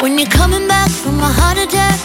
When you're coming back from a heart attack.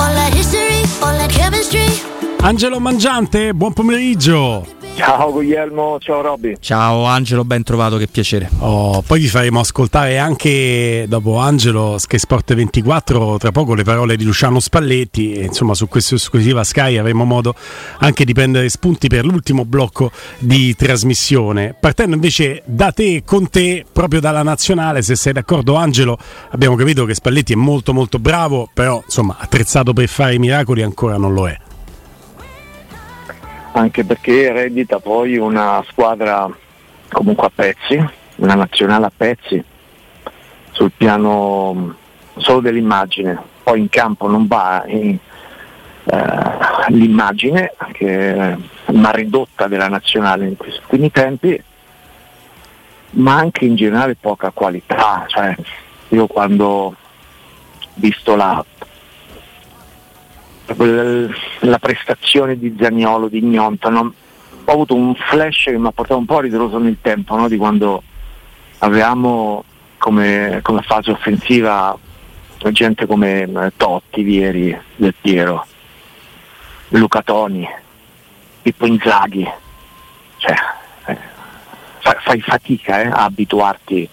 All that history, all that chemistry. Angelo Mangiante, buon pomeriggio. Ciao Guglielmo, ciao Robby. Ciao Angelo, ben trovato, che piacere. Oh, poi vi faremo ascoltare anche dopo Angelo Sky Sport 24 tra poco le parole di Luciano Spalletti insomma su questa esclusiva Sky avremo modo anche di prendere spunti per l'ultimo blocco di trasmissione. Partendo invece da te, con te, proprio dalla nazionale, se sei d'accordo Angelo, abbiamo capito che Spalletti è molto molto bravo, però insomma attrezzato per fare i miracoli ancora non lo è. Anche perché eredita poi una squadra comunque a pezzi, una nazionale a pezzi, sul piano mh, solo dell'immagine. Poi in campo non va in, eh, l'immagine che una ridotta della nazionale in questi ultimi tempi, ma anche in generale poca qualità. Cioè, io quando ho visto la, la prestazione di Zaniolo, di Gnonta, no? ho avuto un flash che mi ha portato un po' a ritroso nel tempo, no? di quando avevamo come, come fase offensiva gente come eh, Totti, Vieri, Del Piero, Luca Toni, Pippo Inzaghi, cioè, eh, fa- fai fatica eh, a abituarti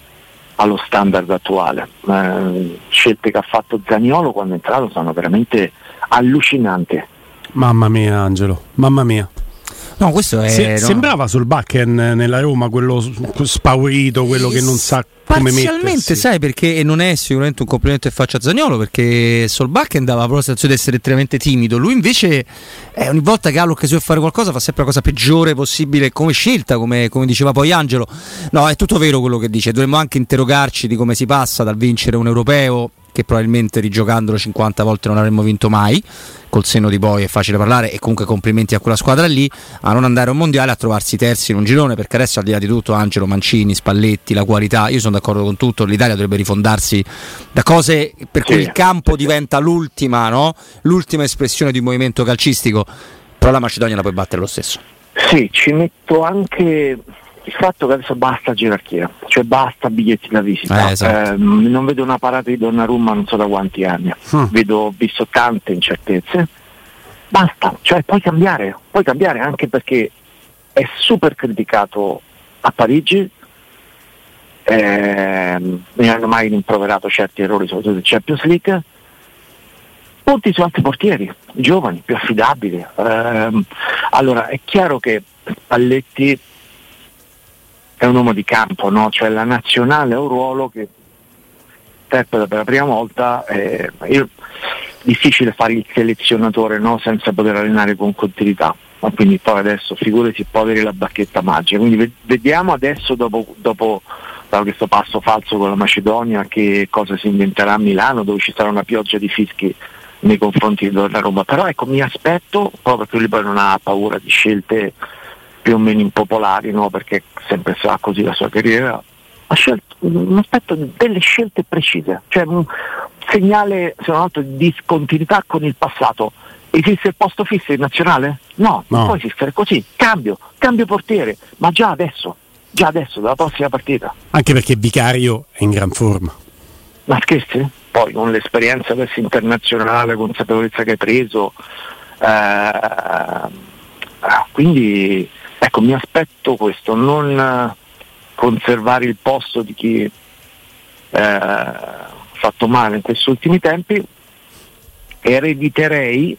allo standard attuale. Eh, scelte che ha fatto Zaniolo quando è entrato sono veramente allucinanti. Mamma mia Angelo, mamma mia. No, questo è. Se- no. Sembrava sul backen nella Roma quello spaurito, quello che non sa come Parzialmente, mettersi. sai perché, e non è sicuramente un complimento che faccio a Zagnolo, perché Solbakken dava proprio la sensazione di essere estremamente timido. Lui invece, eh, ogni volta che ha l'occasione di fare qualcosa, fa sempre la cosa peggiore possibile come scelta, come, come diceva poi Angelo. No, è tutto vero quello che dice. Dovremmo anche interrogarci di come si passa dal vincere un europeo, che probabilmente rigiocandolo 50 volte non avremmo vinto mai. Col senno di poi è facile parlare e comunque complimenti a quella squadra lì a non andare a un mondiale a trovarsi terzi in un girone perché adesso al di là di tutto Angelo Mancini, Spalletti, la qualità, io sono d'accordo con tutto, l'Italia dovrebbe rifondarsi da cose per cui il campo diventa l'ultima, no? l'ultima espressione di un movimento calcistico, però la Macedonia la puoi battere lo stesso. Sì, ci metto anche il fatto che adesso basta gerarchia, cioè basta biglietti da visita. Eh, esatto. Ehm, non vedo una parata di Donnarumma non so da quanti anni, Mm. vedo, ho visto tante incertezze. Basta, cioè puoi cambiare, puoi cambiare anche perché è super criticato a Parigi, ehm, mi hanno mai rimproverato certi errori, soprattutto in Champions League. Punti su altri portieri, giovani, più affidabili. Ehm, allora è chiaro che Palletti è un uomo di campo, no? cioè la nazionale è un ruolo che interpreta per la prima volta. eh, io- difficile fare il selezionatore no? senza poter allenare con continuità. Ma quindi poi adesso figurati può avere la bacchetta magica. Quindi ve- vediamo adesso dopo, dopo questo passo falso con la Macedonia che cosa si inventerà a Milano dove ci sarà una pioggia di fischi nei confronti di Donnarumma. Però ecco mi aspetto, proprio perché lui poi non ha paura di scelte più o meno impopolari, no? perché sempre sarà così la sua carriera, ha scelto, mi aspetto delle scelte precise, cioè un segnale se non altro di discontinuità con il passato. Esiste il posto fisso in nazionale? No, No. non può esistere così. Cambio, cambio portiere, ma già adesso, già adesso, dalla prossima partita. Anche perché Vicario è in gran forma. Ma scherzi? Poi con l'esperienza adesso internazionale, consapevolezza che hai preso, eh, quindi ecco mi aspetto questo, non eh, conservare il posto di chi eh, ha fatto male in questi ultimi tempi, erediterei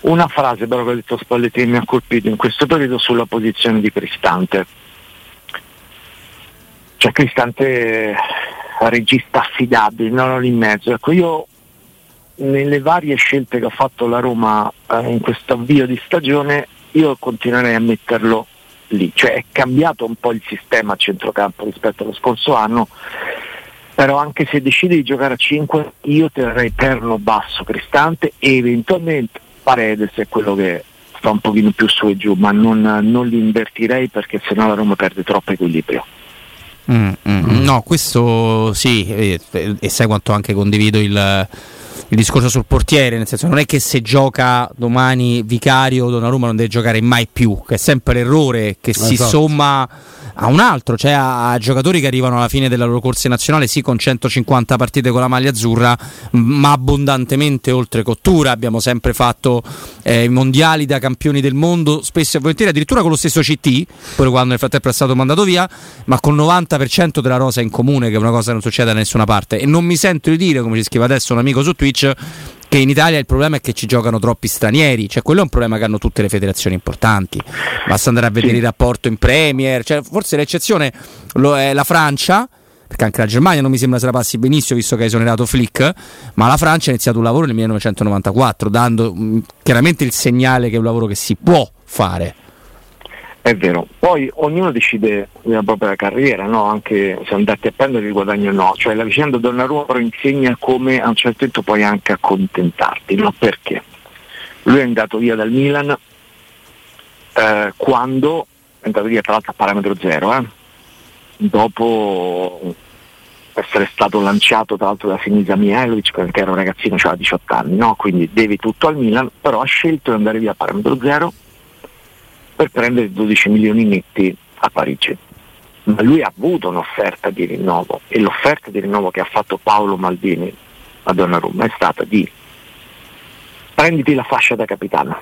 una frase però che ha detto Spalletti mi ha colpito in questo periodo sulla posizione di Cristante. Cioè Cristante eh, regista affidabile, non lì in mezzo. Ecco, io nelle varie scelte che ha fatto la Roma eh, in questo avvio di stagione, io continuerei a metterlo lì, cioè è cambiato un po' il sistema a centrocampo rispetto allo scorso anno, però anche se decide di giocare a 5 io terrei perno basso Cristante e eventualmente Paredes è quello che sta un pochino più su e giù, ma non, non li invertirei perché sennò la Roma perde troppo equilibrio. Mm, mm, mm. No, questo sì, e, e, sai quanto anche condivido il, il, discorso sul portiere, nel senso non è che se gioca domani Vicario Donnarumma non deve giocare mai più, che è sempre l'errore che esatto. si somma a un altro, cioè a, a, giocatori che arrivano alla fine della loro corsa nazionale, sì con 150 partite con la maglia azzurra, ma abbondantemente oltre cottura. Abbiamo sempre fatto eh, mondiali da campioni del mondo, spesso e volentieri addirittura con lo stesso CT, pure quando nel frattempo è stato mandato via, ma con il 90% della rosa in comune, che è una cosa che non succede da nessuna parte. E non mi sento di dire, come ci scrive adesso un amico su Twitch, che in Italia il problema è che ci giocano troppi stranieri, cioè quello è un problema che hanno tutte le federazioni importanti. Basta andare a vedere il rapporto in Premier, cioè, forse l'eccezione lo è la Francia perché anche la Germania non mi sembra se la passi benissimo visto che ha esonerato Flick, ma la Francia ha iniziato un lavoro nel 1994 dando mh, chiaramente il segnale che è un lavoro che si può fare. È vero, poi ognuno decide la propria carriera, no? anche se andate a prendere il guadagno o no, cioè la vicenda Donnarumma però insegna come a un certo punto puoi anche accontentarti, no? perché? Lui è andato via dal Milan eh, quando è andato via tra l'altro a parametro zero, eh? dopo essere stato lanciato tra l'altro da Sinisa Mihailovic che era un ragazzino, aveva 18 anni, no? quindi devi tutto al Milan, però ha scelto di andare via a parametro zero per prendere 12 milioni netti a Parigi. Ma lui ha avuto un'offerta di rinnovo e l'offerta di rinnovo che ha fatto Paolo Maldini a Donnarumma è stata di prenditi la fascia da capitano.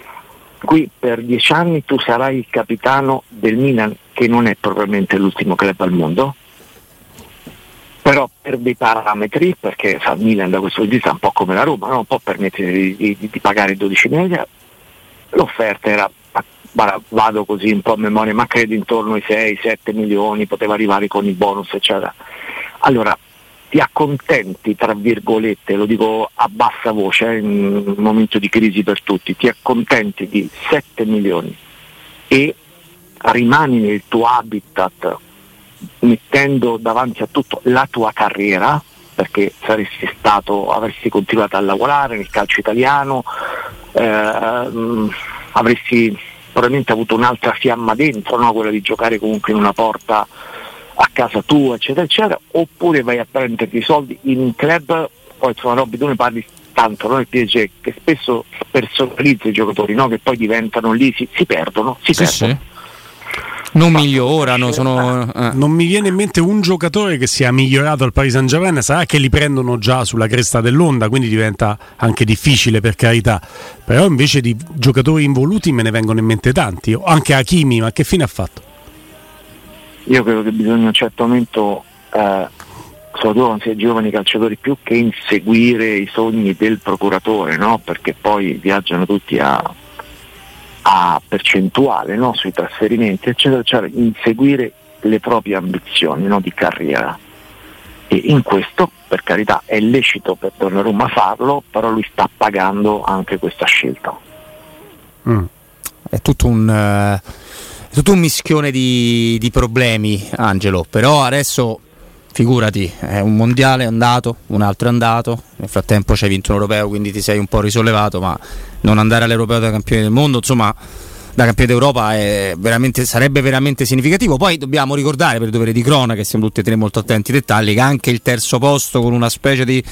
Qui per dieci anni tu sarai il capitano del Milan, che non è probabilmente l'ultimo club al mondo, però per dei parametri, perché sa, il Milan da questo punto di vista è un po' come la Roma, non può permettere di, di, di pagare 12 milioni, l'offerta era vado così un po' a memoria, ma credo intorno ai 6-7 milioni, poteva arrivare con i bonus, eccetera. Allora, ti accontenti, tra virgolette, lo dico a bassa voce, eh, in un momento di crisi per tutti, ti accontenti di 7 milioni e rimani nel tuo habitat mettendo davanti a tutto la tua carriera, perché saresti stato, avresti continuato a lavorare nel calcio italiano, eh, avresti probabilmente avuto un'altra fiamma dentro, no? quella di giocare comunque in una porta a casa tua, eccetera, eccetera, oppure vai a prenderti i soldi in un club, poi insomma Robby tu ne parli tanto, no? il PSG che spesso personalizza i giocatori, no? che poi diventano lì, si, si perdono, si sì, perdono. Sì non migliorano. Sono, eh. Non mi viene in mente un giocatore che sia migliorato al Paris Saint Germain. Sarà che li prendono già sulla cresta dell'onda, quindi diventa anche difficile per carità. Però invece di giocatori involuti me ne vengono in mente tanti. Anche Hakimi, ma che fine ha fatto? Io credo che bisogna a un certo momento. Eh, soprattutto quando si è giovani calciatori più che inseguire i sogni del procuratore, no? perché poi viaggiano tutti a, a percentuale no? sui trasferimenti, eccetera, cioè inseguire le proprie ambizioni no? di carriera. E in questo, per carità, è lecito per Donnarumma farlo, però lui sta pagando anche questa scelta. Mm. È tutto un... Uh, tutto un mischione di, di problemi, Angelo. Però adesso figurati, è un mondiale è andato, un altro è andato, nel frattempo ci hai vinto un europeo, quindi ti sei un po' risollevato, ma non andare all'europeo da campione del mondo, insomma, da campione d'Europa veramente, sarebbe veramente significativo. Poi dobbiamo ricordare, per dovere di crona, che siamo tutti e tre molto attenti ai dettagli, che anche il terzo posto con una specie di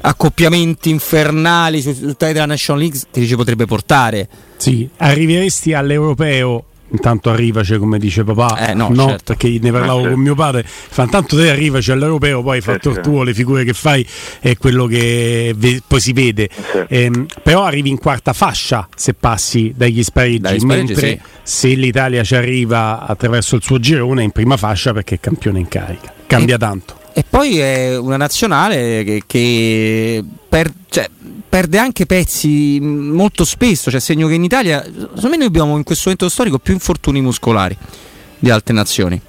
accoppiamenti infernali su tutta la National League ti ci potrebbe portare. Sì, arriveresti all'europeo Intanto arrivaci come dice papà, eh, no, no certo. perché ne parlavo certo. con mio padre. Fa tanto te arrivaci all'europeo, poi certo. fatto tuo, le figure che fai è quello che ve- poi si vede. Certo. Eh, però arrivi in quarta fascia se passi dagli spareggi, dagli spareggi mentre sì. se l'Italia ci arriva attraverso il suo girone è in prima fascia perché è campione in carica. Cambia e, tanto. E poi è una nazionale che, che per, cioè, perde anche pezzi molto spesso, cioè segno che in Italia, secondo me noi abbiamo in questo momento storico più infortuni muscolari di altre nazioni.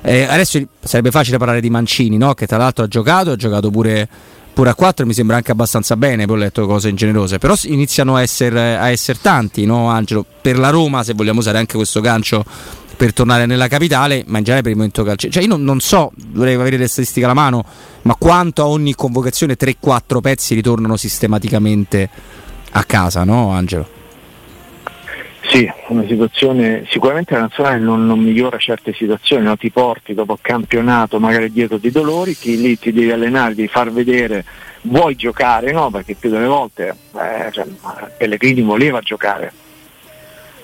Eh, adesso sarebbe facile parlare di Mancini, no? che tra l'altro ha giocato, ha giocato pure, pure a 4, mi sembra anche abbastanza bene, poi ho letto cose ingenerose, però iniziano a essere, a essere tanti, no Angelo? Per la Roma, se vogliamo usare anche questo gancio per tornare nella capitale, ma in generale per il momento calcio. Cioè io non, non, so, dovrei avere le statistiche alla mano, ma quanto a ogni convocazione 3-4 pezzi ritornano sistematicamente a casa, no Angelo? Sì, una situazione, sicuramente la nazionale non, non migliora certe situazioni, no? ti porti dopo campionato magari dietro di dolori, ti, lì ti devi allenare, devi far vedere, vuoi giocare, no? perché più delle volte eh, cioè, Pellegrini voleva giocare,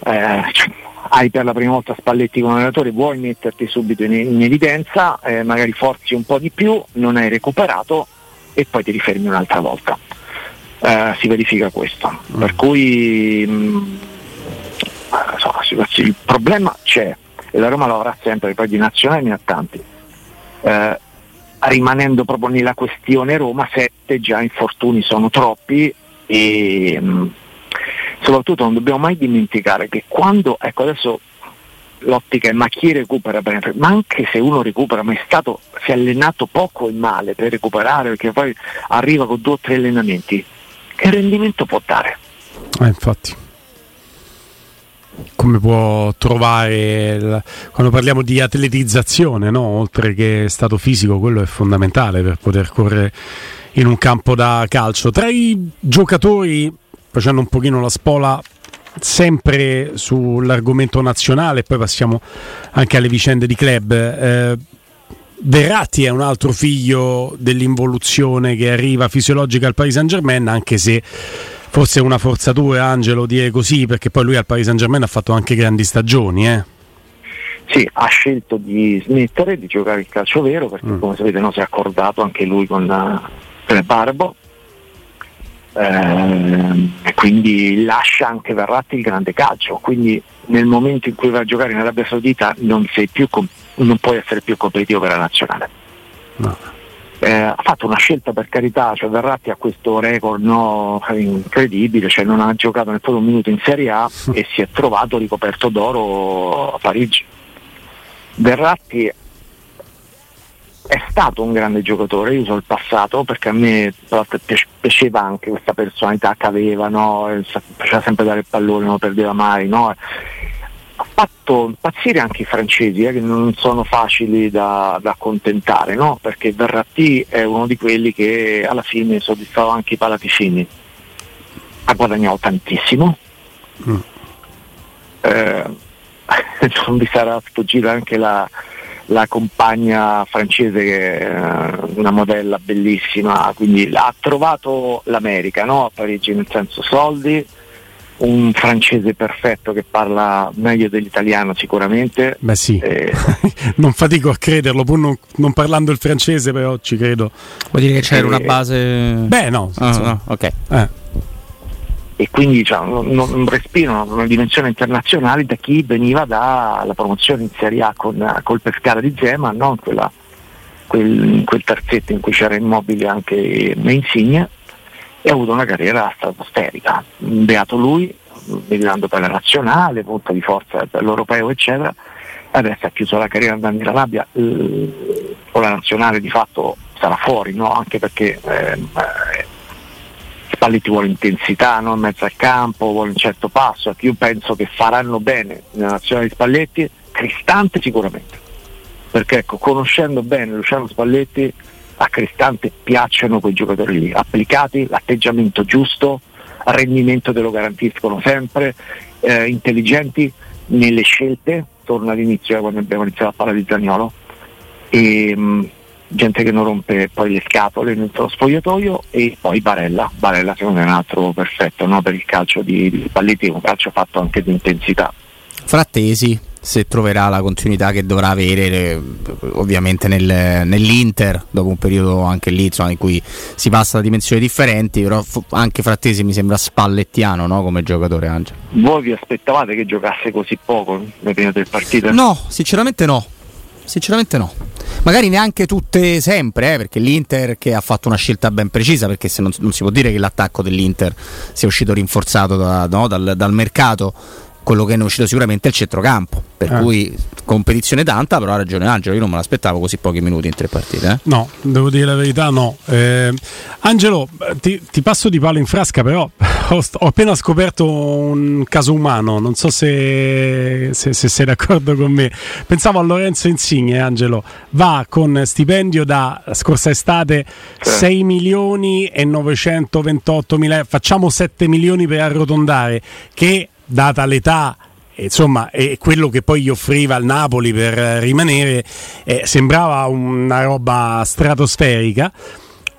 eh, cioè, hai per la prima volta Spalletti come allenatore, vuoi metterti subito in, in evidenza, eh, magari forzi un po' di più, non hai recuperato e poi ti rifermi un'altra volta. Eh, si verifica questo. Mm. Per cui mh, mm, so, il problema c'è e la Roma lo avrà sempre, poi di nazionali ne ha tanti. Eh, rimanendo proprio nella questione Roma, sette già infortuni sono troppi e mh, mm, soprattutto non dobbiamo mai dimenticare che quando, ecco adesso l'ottica è ma chi recupera bene, ma anche se uno recupera, ma è stato, si è allenato poco e male per recuperare, perché poi arriva con due o tre allenamenti, che rendimento può dare? Eh, infatti come può trovare il... quando parliamo di atletizzazione, no? oltre che stato fisico, quello è fondamentale per poter correre in un campo da calcio. Tra i giocatori, facendo un pochino la spola sempre sull'argomento nazionale, poi passiamo anche alle vicende di club. Eh, Verratti è un altro figlio dell'involuzione che arriva fisiologica al Paris Saint Germain, anche se forse una forzatura Angelo dire così perché poi lui al Paris Saint Germain ha fatto anche grandi stagioni eh? Sì, ha scelto di smettere di giocare il calcio vero perché mm. come sapete no, si è accordato anche lui con, uh, Barbo eh, e quindi lascia anche Verratti il grande calcio. Quindi nel momento in cui va a giocare in Arabia Saudita non, più, non puoi essere più competitivo per la nazionale. No. Eh, ha fatto una scelta per carità, cioè Verratti ha questo record no, incredibile, cioè non ha giocato neppure un minuto in Serie A e si è trovato ricoperto d'oro a Parigi. Verratti è stato un grande giocatore, io so il passato perché a me piaceva anche questa personalità che aveva, no? faceva sempre dare il pallone, non perdeva mai. No? ha fatto impazzire anche i francesi eh, che non sono facili da, da accontentare no? perché Verratti è uno di quelli che alla fine soddisfava anche i palaticini ha guadagnato tantissimo mm. eh, non vi sarà sfuggita anche la, la compagna francese che è una modella bellissima quindi ha trovato l'America no? a Parigi nel senso soldi un francese perfetto che parla meglio dell'italiano sicuramente. Beh sì, eh, non fatico a crederlo, pur non, non, parlando il francese però ci credo. Vuol dire che c'era eh, una base... Beh no, ah, no ok. Eh. E quindi cioè, non, respirano una dimensione internazionale da chi veniva dalla promozione in Serie A con, col Pescara di Gema, no? Quella, quel, quel terzetto in cui c'era immobile anche Insigne e ha avuto una carriera stratosferica. Beato lui, militando per la nazionale, punta di forza per l'europeo, eccetera. Adesso ha chiuso la carriera andando in Arabia, eh, con la nazionale di fatto sarà fuori, no? anche perché eh, Spalletti vuole intensità no? mezzo al campo, vuole un certo passo. Io penso che faranno bene nella nazionale di Spalletti, Cristante sicuramente. Perché ecco, conoscendo bene Luciano Spalletti a Cristante piacciono quei giocatori lì, applicati, l'atteggiamento giusto, rendimento te lo garantiscono sempre, eh, intelligenti nelle scelte, torno all'inizio quando abbiamo iniziato a parlare di Zagnolo, e, mh, mm, gente che non rompe poi le scatole dentro lo spogliatoio e poi Barella, Barella secondo me è un altro perfetto no? per il calcio di, di Spalletti, un calcio fatto anche di intensità. Frattesi, se troverà la continuità che dovrà avere eh, ovviamente nel, nell'Inter dopo un periodo anche lì insomma, in cui si passa da dimensioni differenti però anche Frattesi mi sembra spallettiano no? come giocatore Angelo voi vi aspettavate che giocasse così poco nel prima del partito? no sinceramente no sinceramente no. Magari neanche tutte sempre eh, perché l'Inter che ha fatto una scelta ben precisa perché non, non si può dire che l'attacco dell'Inter sia uscito rinforzato da, no, dal, dal mercato quello che ne è uscito sicuramente è il centrocampo, per eh. cui competizione tanta, però ha ragione Angelo, io non me l'aspettavo così pochi minuti in tre partite. Eh? No, devo dire la verità, no. Eh, Angelo, ti, ti, passo di palo in frasca, però ho, ho, appena scoperto un caso umano, non so se, se, se, sei d'accordo con me. Pensavo a Lorenzo Insigne, Angelo, va con stipendio da scorsa estate sì. 6 milioni e 928 mila, facciamo 7 milioni per arrotondare, che data l'età insomma, è quello che poi gli offriva il Napoli per rimanere eh, sembrava una roba stratosferica.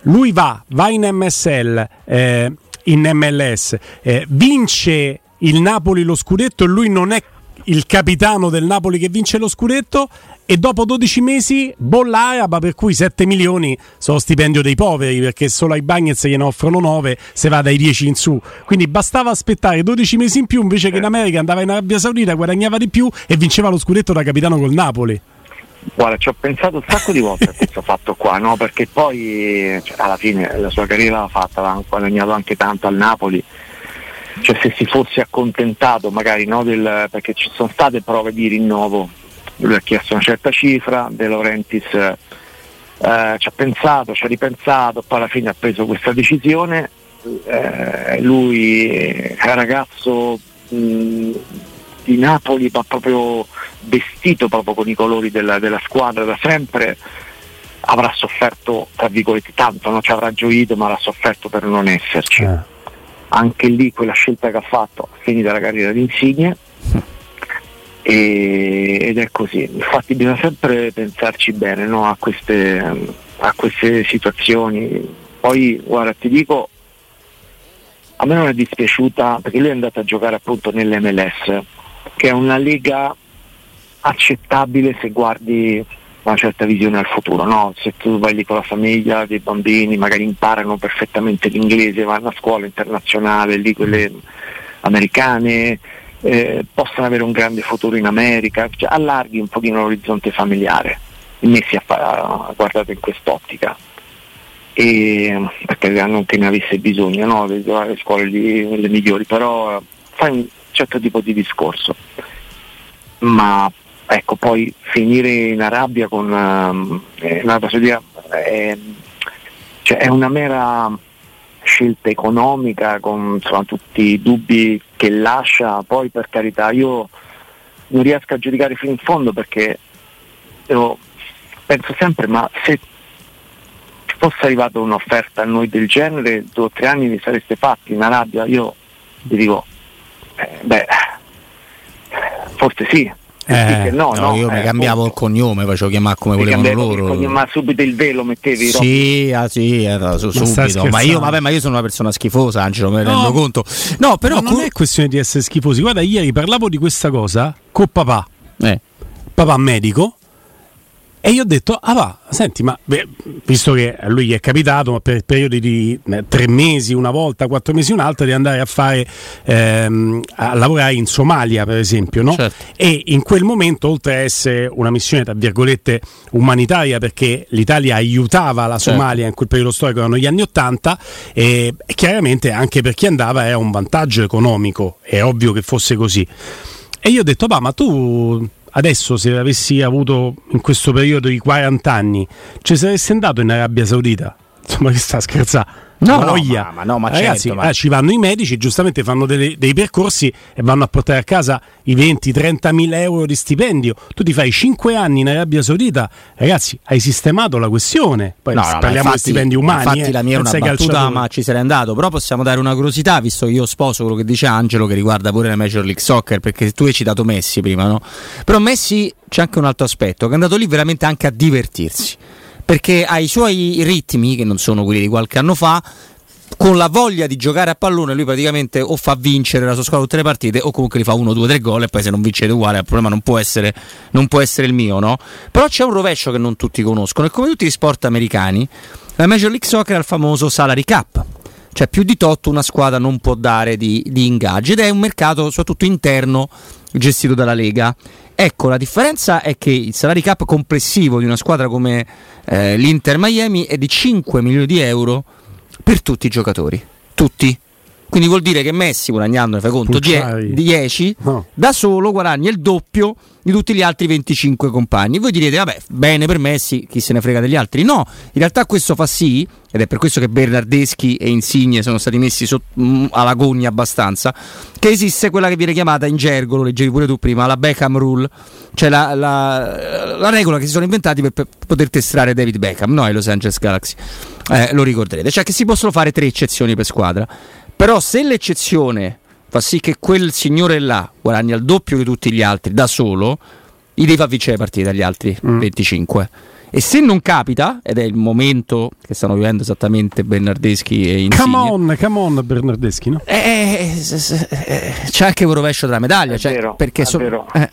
Lui va, va in MSL, eh, in MLS, eh, vince il Napoli lo scudetto e lui non è il capitano del Napoli che vince lo scudetto e dopo 12 mesi bolla araba per cui 7 milioni sono stipendio dei poveri perché solo ai Bagnets gliene offrono 9 se va dai 10 in su. Quindi bastava aspettare 12 mesi in più invece che in America andava in Arabia Saudita guadagnava di più e vinceva lo scudetto da capitano col Napoli. Guarda, ci ho pensato un sacco di volte a questo fatto qua, no? perché poi cioè, alla fine la sua carriera l'ha fatta, l'ha guadagnato anche tanto al Napoli, cioè se si fosse accontentato magari no, del, perché ci sono state prove di rinnovo lui ha chiesto una certa cifra, De Laurentiis eh, ci ha pensato, ci ha ripensato, poi alla fine ha preso questa decisione. Eh, lui è un ragazzo mh, di Napoli, ma proprio vestito proprio con i colori della, della squadra da sempre, avrà sofferto, tra virgolette, tanto, non ci avrà gioito, ma avrà sofferto per non esserci. Eh. Anche lì quella scelta che ha fatto, finita la carriera di Insigne, e, ed è così. Infatti bisogna sempre pensarci bene no? a, queste, a, queste, situazioni. Poi guarda ti dico, a me non è dispiaciuta perché lui è andato a giocare appunto nell'MLS, che è una lega accettabile se guardi una certa visione al futuro, no? se tu vai lì con la famiglia, dei bambini magari imparano perfettamente l'inglese, vanno a scuola internazionale, lì quelle americane, eh, possano avere un grande futuro in America, cioè, allarghi un pochino l'orizzonte familiare, messi a, a, guardare in quest'ottica. E, perché non che ne avesse bisogno, no? le, le scuole lì, le migliori, però fai un certo tipo di discorso. Ma ecco, poi finire in Arabia con um, eh, l'Arabia è, cioè, è una mera scelta economica con insomma, tutti i dubbi che lascia, poi per carità io non riesco a giudicare fino in fondo perché io penso sempre ma se fosse arrivata un'offerta a noi del genere due o tre anni vi sareste fatti in Arabia io vi dico eh, beh forse sì eh, no, no, no, io mi eh, cambiavo appunto. il cognome, facevo chiamare come volevano loro. Cognome, ma subito il velo mettevi? Sì, ah, sì, era su, subito. Ma io, vabbè, ma io sono una persona schifosa, Angelo, me ne no, rendo conto. No, però non è questione di essere schifosi. Guarda, ieri parlavo di questa cosa con papà. Eh. Papà medico e io ho detto, ah va, senti, ma beh, visto che a lui gli è capitato per periodi di eh, tre mesi una volta, quattro mesi un'altra, di andare a fare ehm, a lavorare in Somalia, per esempio, no? Certo. E in quel momento, oltre a essere una missione tra virgolette umanitaria, perché l'Italia aiutava la certo. Somalia certo. in quel periodo storico, erano gli anni Ottanta, e chiaramente anche per chi andava era un vantaggio economico, è ovvio che fosse così. E io ho detto, ma tu adesso se avessi avuto in questo periodo i 40 anni, ci saresti andato in Arabia Saudita? Insomma, che sta scherzando? No, no, ma, ma no, ma ragazzi, certo, ma... Eh, ci vanno i medici, giustamente fanno delle, dei percorsi e vanno a portare a casa i 20-30 mila euro di stipendio. Tu ti fai 5 anni in Arabia Saudita, ragazzi, hai sistemato la questione. Poi no, no, parliamo infatti, di stipendi umani. Infatti, eh, la mia è una battuta, ma ci sarei andato. Però possiamo dare una curiosità, visto che io sposo quello che dice Angelo, che riguarda pure la Major League Soccer, perché tu hai citato Messi prima, no? Però Messi c'è anche un altro aspetto, che è andato lì veramente anche a divertirsi perché ha i suoi ritmi, che non sono quelli di qualche anno fa, con la voglia di giocare a pallone lui praticamente o fa vincere la sua squadra tutte le partite o comunque li fa uno, due, tre gol e poi se non vincete uguale il problema non può essere, non può essere il mio no? però c'è un rovescio che non tutti conoscono e come tutti gli sport americani la Major League Soccer ha il famoso salary cap cioè più di tot una squadra non può dare di, di ingaggi ed è un mercato soprattutto interno gestito dalla Lega Ecco, la differenza è che il salary cap complessivo di una squadra come eh, l'Inter Miami è di 5 milioni di euro per tutti i giocatori. Tutti. Quindi vuol dire che Messi guadagnando, fai conto, Pucciari. 10, No. da solo guadagna il doppio di tutti gli altri 25 compagni. Voi direte, vabbè, bene per Messi, chi se ne frega degli altri. No, in realtà questo fa sì, ed è per questo che Bernardeschi e Insigne sono stati messi sot- mh, alla gogna abbastanza, che esiste quella che viene chiamata in gergo, lo leggevi pure tu prima, la Beckham Rule, cioè la, la- la regola che si sono inventati per, per poter testare David Beckham, no, ai Los Angeles Galaxy. Eh, lo ricorderete, cioè che si possono fare tre eccezioni per squadra. Però se l'eccezione fa sì che quel signore là guadagna il doppio di tutti gli altri da solo, gli devi far vincere le partite dagli altri 25. E se non capita, ed è il momento che stanno vivendo esattamente Bernardeschi e Insigne, Come on, come on Bernardeschi, no? eh, eh, s- eh, c'è anche un rovescio della medaglia. È cioè, vero, perché è so- vero. eh,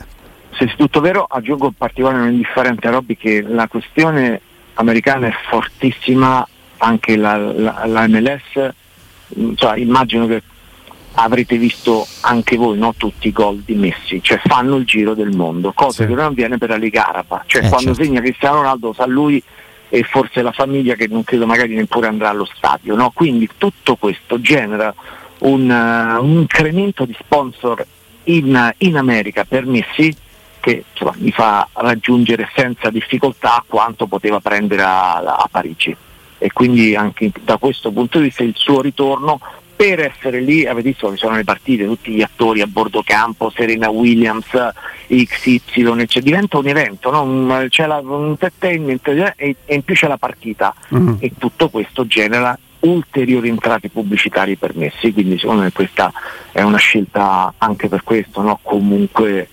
Se è tutto vero, aggiungo in particolare non indifferente a Robby che la questione americana è fortissima, anche la, la- la MLS, cioè, immagino che avrete visto anche voi no, tutti i gol di Messi, cioè fanno il giro del mondo, cosa Sì. che non avviene per la Liga Araba, cioè Eh, quando certo. segna Cristiano Ronaldo sa lui e forse la famiglia che non credo magari neppure andrà allo stadio, no? quindi tutto questo genera un, eh, un incremento di sponsor in, in America per Messi che insomma, mi fa raggiungere senza difficoltà quanto poteva prendere a, a Parigi e quindi anche da questo punto di vista il suo ritorno per essere lì, avete visto che sono le partite, tutti gli attori a bordo campo, Serena Williams, XY, cioè, diventa un evento, no? C'è la, un entertainment eh, e, e in più c'è la partita Mhm. e tutto questo genera ulteriori entrate pubblicitarie per Messi, quindi secondo me questa è una scelta anche per questo, no? comunque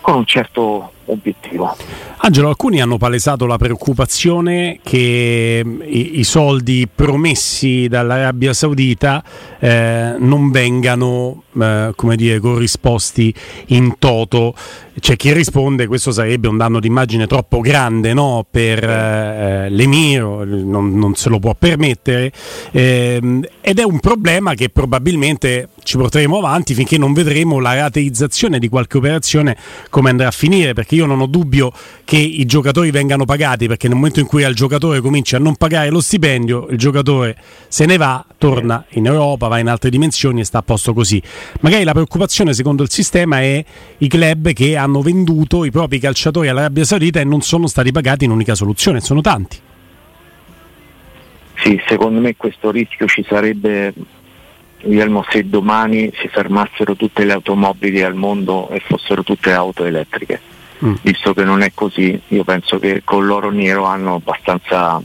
con un certo obiettivo. Angelo, alcuni hanno palesato la preoccupazione che mm, i, i soldi promessi dall'Arabia Saudita eh, non vengano eh, come dire, corrisposti in toto. C'è chi risponde questo sarebbe un danno d'immagine troppo grande no? per eh, l'Emiro, non, non se lo può permettere ehm, ed è un problema che probabilmente ci porteremo avanti finché non vedremo la rateizzazione di qualche operazione come andrà a finire perché io non ho dubbio che i giocatori vengano pagati perché nel momento in cui al giocatore comincia a non pagare lo stipendio il giocatore se ne va, torna in Europa, va in altre dimensioni e sta a posto così. Magari la preoccupazione secondo il sistema è i club che hanno venduto i propri calciatori all'Arabia Saudita e non sono stati pagati in unica soluzione, sono tanti. Sì, secondo me questo rischio ci sarebbe, Guglielmo, se domani si fermassero tutte le automobili al mondo e fossero tutte auto elettriche. Mm. Visto che non è così, io penso che con l'oro nero hanno abbastanza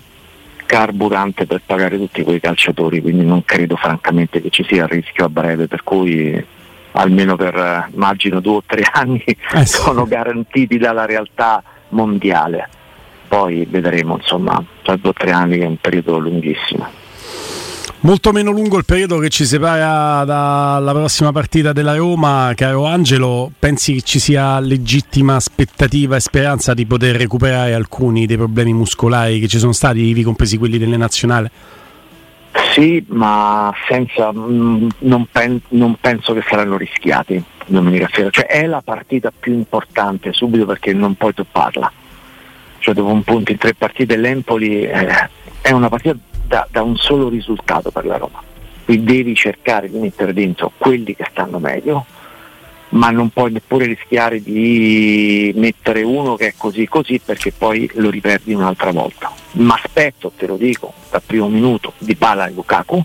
carburante per pagare tutti quei calciatori, quindi non credo francamente che ci sia rischio a breve, per cui almeno per eh, immagino due o tre anni Eh sì. sono garantiti dalla realtà mondiale. Poi vedremo, insomma, tra due o tre anni che è un periodo lunghissimo. Molto meno lungo il periodo che ci separa dalla prossima partita della Roma, caro Angelo. Pensi che ci sia legittima aspettativa e speranza di poter recuperare alcuni dei problemi muscolari che ci sono stati, ivi compresi quelli delle nazionali? Sì, ma senza, mm, non, pen- non penso che saranno rischiati domenica sera. Cioè è la partita più importante subito perché non puoi topparla. Cioè dopo un punto in tre partite l'Empoli eh, è una partita da, da un solo risultato per la Roma. Quindi devi cercare di mettere dentro quelli che stanno meglio, ma non puoi neppure rischiare di mettere uno che è così così perché poi lo riperdi un'altra volta. Ma aspetto, te lo dico, dal primo minuto di Bala e Lukaku,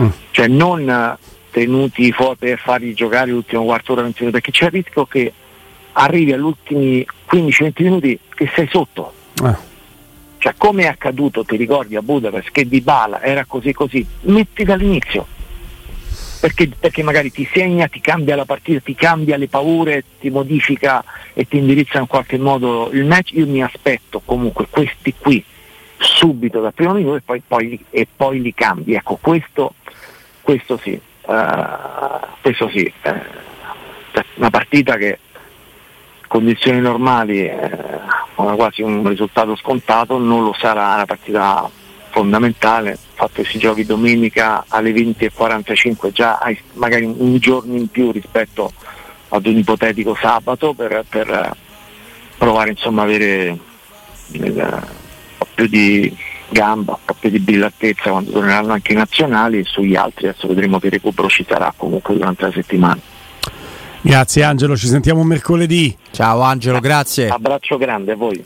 Mm. cioè non eh, tenuti fuori per fargli giocare l'ultimo quarto d'ora, 20 minuti, perché c'è il rischio che arrivi agli ultimi 15-20 minuti che sei sotto. Ah, Cioè come è accaduto, ti ricordi a Budapest, che Di Bala era così così, metti dall'inizio. Perché, perché magari ti segna, ti cambia la partita, ti cambia le paure, ti modifica e ti indirizza in qualche modo il match. Io mi aspetto comunque questi qui subito dal primo minuto e poi, poi- e poi li cambi. Ecco, questo, questo sì, eh, questo sì. cioè, una partita che condizioni normali eh, quasi un risultato scontato non lo sarà una partita fondamentale il fatto che si giochi domenica alle 20.45 già magari un giorno in più rispetto ad un ipotetico sabato per, per, eh, provare insomma avere il- un po' più di gamba, un po' più di brillantezza quando torneranno anche i nazionali e sugli altri adesso vedremo che recupero ci sarà comunque durante la settimana. Grazie Angelo, ci sentiamo mercoledì. Ciao Angelo, grazie. Abbraccio grande a voi.